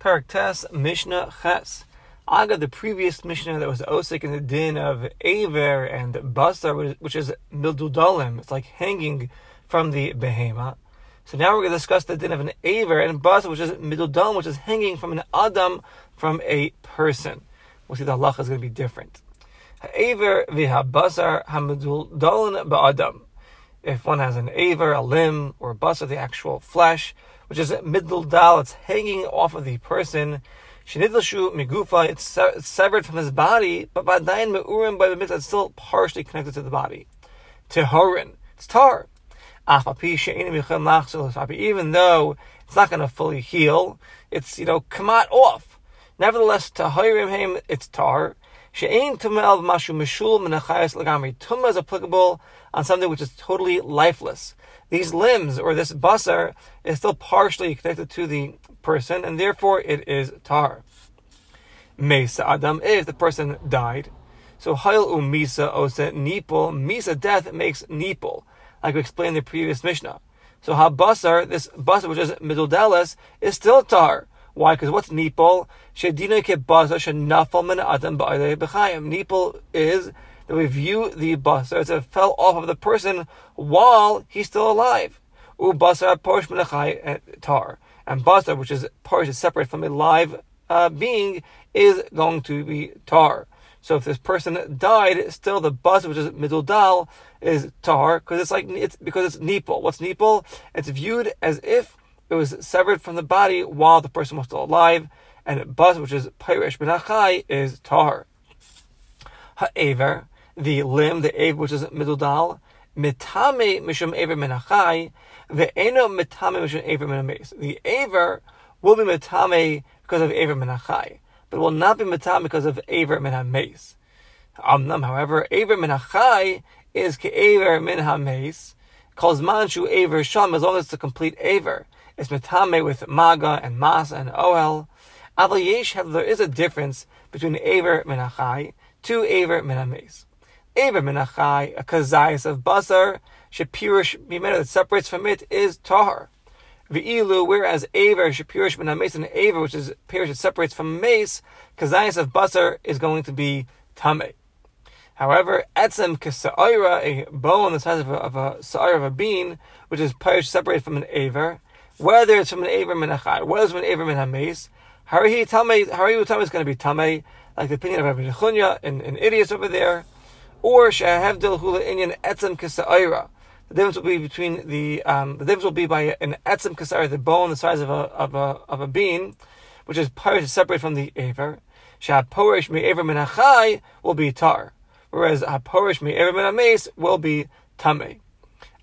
Parak Tes Mishnah Ches. Aga, the previous Mishnah that was Osik in the din of Aver and Basar, which is Mildudalim, it's like hanging from the Behema. So now we're going to discuss the din of an Aver and Basar, which is Mildudalim, which is hanging from an Adam, from a person. We'll see the halacha is going to be different. Ha'aver v'ha-basar ha-meduldalim ba'adam if one has an aver, a limb, or a of the actual flesh, which is middle dal, it's hanging off of the person. Shinidlashu migufa, it's severed from his body, but by dayan meurim by the mitzvah, it's still partially connected to the body. Tehorin, it's tar. Even though it's not going to fully heal, it's, you know, out off. Nevertheless, tahirim him, it's tar. She'ain tumel mashu mishul menachayas lagamri. Tumah is applicable on something which is totally lifeless. These limbs or this basar is still partially connected to the person, and therefore it is tar. Mesa adam if the person died. So hail umisa osa nipol. Misa death makes nipol, like we explained in the previous Mishnah. So habasar, this basar which is middledelis, is still tar. Why? Because what's nipol? Shedina kebasa shenafal min adam b'chayim. Nipol is that we view the basar as it fell off of the person while he's still alive. U basar min tar. And basar, which is porish is separate from a live uh, being, is going to be tar. So if this person died, still the bus, which is middle dal, is tar because it's like it's because it's nipol. What's nipol? It's viewed as if it was severed from the body while the person was still alive, and bus, which is pirish benachai, is tar. Ha'aver, the limb, the aver, which is middle dal, mitame mishum aver menachai, ve'eno mitame mishum aver menames. The aver will be mitame because of aver menachai, but will not be mitame because of aver menames. Amnam, however, aver menachai is ke'aver min hames, calls manshu aver sham as long as it's a complete aver It's metame with maga and mas and oel. Aval yesh there is a difference between aver menachai to aver menames. Aver menachai, a kazayas of basar, shapirish mimena that separates from it is tahar. V'ilu, whereas aver shapirish menames and aver, which is pirish that separates from mace, kazayas of basar is going to be tame. However, etzem kesa'ira, a bone the size of a, of a sa'ir of a bean, which is pirish separated from an aver, whether it's from an Aver Menachai, whether it's from an Aver Menhames, Harihi Tamei, Harihu Tamei is going to be Tamei, like the opinion of Rabbi Nechunya and, and Idias over there, or Shahevdil Hula Inyan Etzem Kisa'ira. The difference will be between the, um, the difference will be by an Etzem Kisa'ira, the bone the size of a, of a, of a bean, which is part to separate from the Aver. Shahaporish Me Aver Menachai will be Tar, whereas Haporish Me Aver Menhames will be Tamei.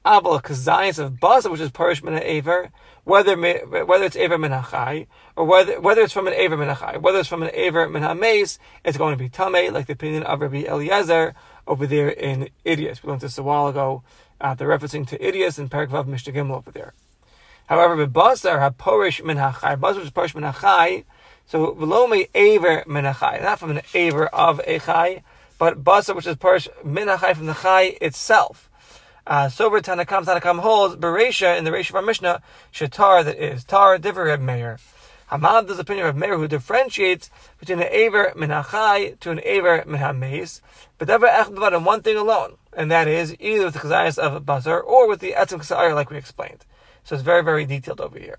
Aval Kazayas of Baza, which is Parish Mena Aver, whether whether it's Aver Menachai, or whether whether it's from an Aver Menachai, whether it's from an Aver Menames, it's going to be Tame, like the opinion of Rabbi Eliezer over there in Idias. We learned this a while ago, uh, they're referencing to Idias and Parakvav Mishnah Gimel over there. However, Bebasar have Porish Menachai, Basar is Porish Menachai, so Velome Aver Menachai, not from an Aver of Echai, but Basar, which is Porish Menachai from the Chai itself. Uh, Sober Tanakam Tanakam holds Beresha in the Resha of our Mishnah Shatar that is Tar Diver Reb Meir. Hamad is the opinion of Meir who differentiates between an Aver Minachai to an Aver Minhameis, but never Echbavad in one thing alone, and that is either with the Chazayas of Bazar or with the Etzim Kasayar, like we explained. So it's very, very detailed over here.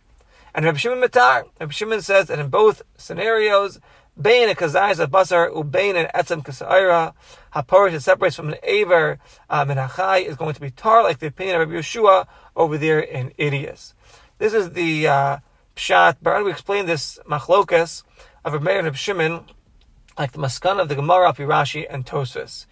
And Reb Shimon Matar, Reb Shimon says that in both scenarios, Bain a kazayas of basar ubain and etzem kasaira. Haporish that separates from an aver uh, menachai is going to be tar, like the opinion of Rabbi Yeshua over there in Idias. This is the uh, pshat. But we explain this machlokas of Rabbi Meir and Shimon, like the maskan of the Gemara, Rashi, and Tosfos.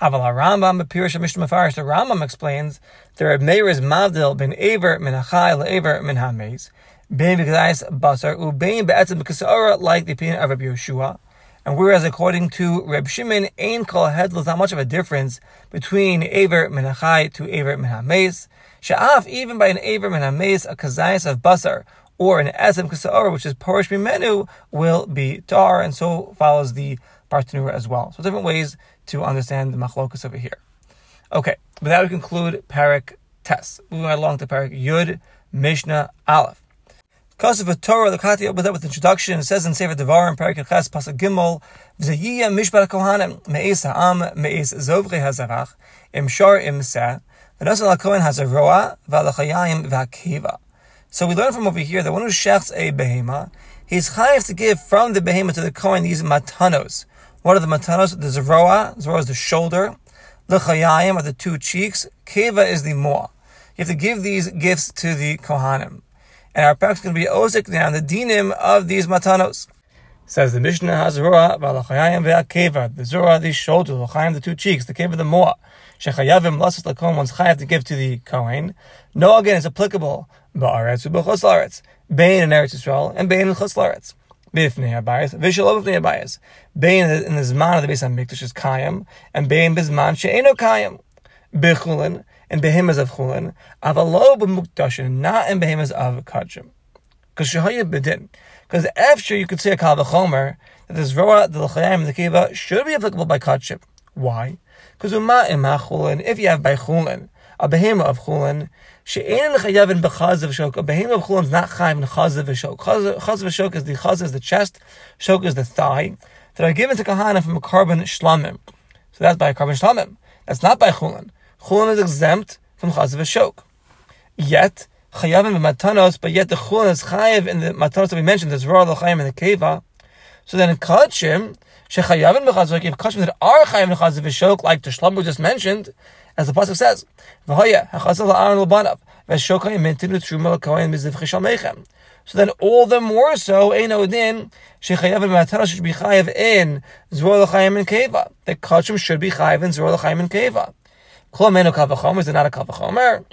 Aval Rambam, Pirish Mishnah Mefarish, the Rambam explains that Rabbi Meir is mavdil ben aver menachai le'aver menhameis. Bein basar ubein be'etzem b'kasara, like the opinion of Rabbi Yeshua. And whereas according to Reb Shimon, Ein Kol Head there's not much of a difference between Aver Menachai to Aver Menames. Sha'af, even by an Aver Menames, a Kazayas of Basar, or an Esem Kasaor, which is Porish Mimenu, will be Tar, and so follows the Bartanura as well. So different ways to understand the Machlokas over here. Okay, but that we conclude Parak Tes. Moving right along to Parak Yud Mishnah Aleph. Kosov Torah, the Kehati opens up with introduction. It says in Sefer Devar in Parak Ches Pasuk Gimel, V'zayiyah mishpat kohanim me'es ha'am me'es zovre hazarach im shar im seh v'nosel ha'kohen hazaroa v'alachayim v'hakiva. So we learn from over here that one who shechs a behema, he's chayiv to give from the behema to the kohen these matanos. What are the matanos? The zeroa, zeroa is the shoulder, lechayim are the two cheeks, keva is the moa. You have to give these gifts to the kohanim and our parak is going to be osik now, the dinim of these matanos. Says the Mishnah Hazurah, Valachayim ve'akeva, the Zurah, the shoulder, Lachayim, the two cheeks, the keva, the moa. Shechayavim lasas lakom, one's chayav to give to the Kohen. No, again, it's applicable. Ba'aretz u'b'chos laretz. Bein in Eretz Yisrael, and Bein in Chos laretz. Bifnei habayis, v'shalom b'fnei habayis. In the Zman of the Beis HaMikdash is Kayim, and Bein bizman she'eno Kayim. Bechulin, in behemoths of chulin, avalo b'mukdashin, not in behemoths of kachim. Because shahaya bedin. Because after you could say a kalvachomer that this roa, the l'chayim, and the kiva should be applicable by kachim. Why? Because uma ima chulin, if you have by chulin, a behemoth of chulin, she'ein chayavin of shok. A behemoth of chulin is not chayv in chaz of shok. Chaz of shok is the chaz is the chest, shok is the thigh, that are given to kahana from a carbon shlamim. So that's by a carbon shlamim. That's not by chulin. Chulin is exempt from Chazav Shok. Yet, Chayavim and Matanos, but yet the Chulin is Chayav in the Matanos that we mentioned, there's Ra L'chaim in the Keva. So then in Kachim, Shechayavim B'Chazav, if Kachim that are Chayav in Chazav Shok, like the Shlomo just mentioned, as the Pasuk says, V'hoya, HaChazav L'Aaron L'Banav, V'Shokayim Mentinu Truma L'Kohen B'Ziv Chishal Meichem. So then, all the more so, Ein Odin, Shechayav and Matanos should be Chayav in Zor L'Chaim and Keva. The Kachim should be Chayav in Zor L'Chaim and Keva. Kol menu kavachomer is not a kavachomer.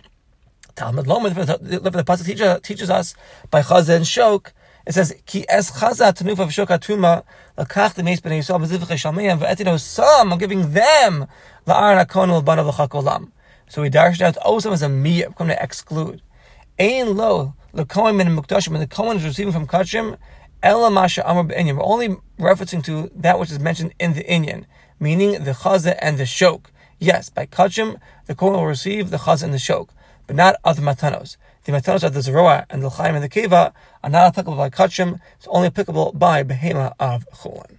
Talmud Lomer, the pasuk teaches, teaches us by Chazah and Shok. It says, "Ki es Chazah tenuf of Shok atuma lakach the meis b'nei Yisrael b'zivchei shalmeim v'etino some I'm giving them la'aron hakon l'ban of l'chakolam." So we darshed out oh, osam as a miyah. I'm to exclude. Ein lo l'kohen min mukdashim when the kohen is receiving from kachim. Ela masha amar b'inyan. We're only referencing to that which is mentioned in the inyan, meaning the chazah and the shok. Yes, by kachim, the kohen will receive the chaz and the shok, but not of the matanos. The matanos of the zeroa and the chaim and the kiva are not applicable by kachim. It's only applicable by behema of chulin.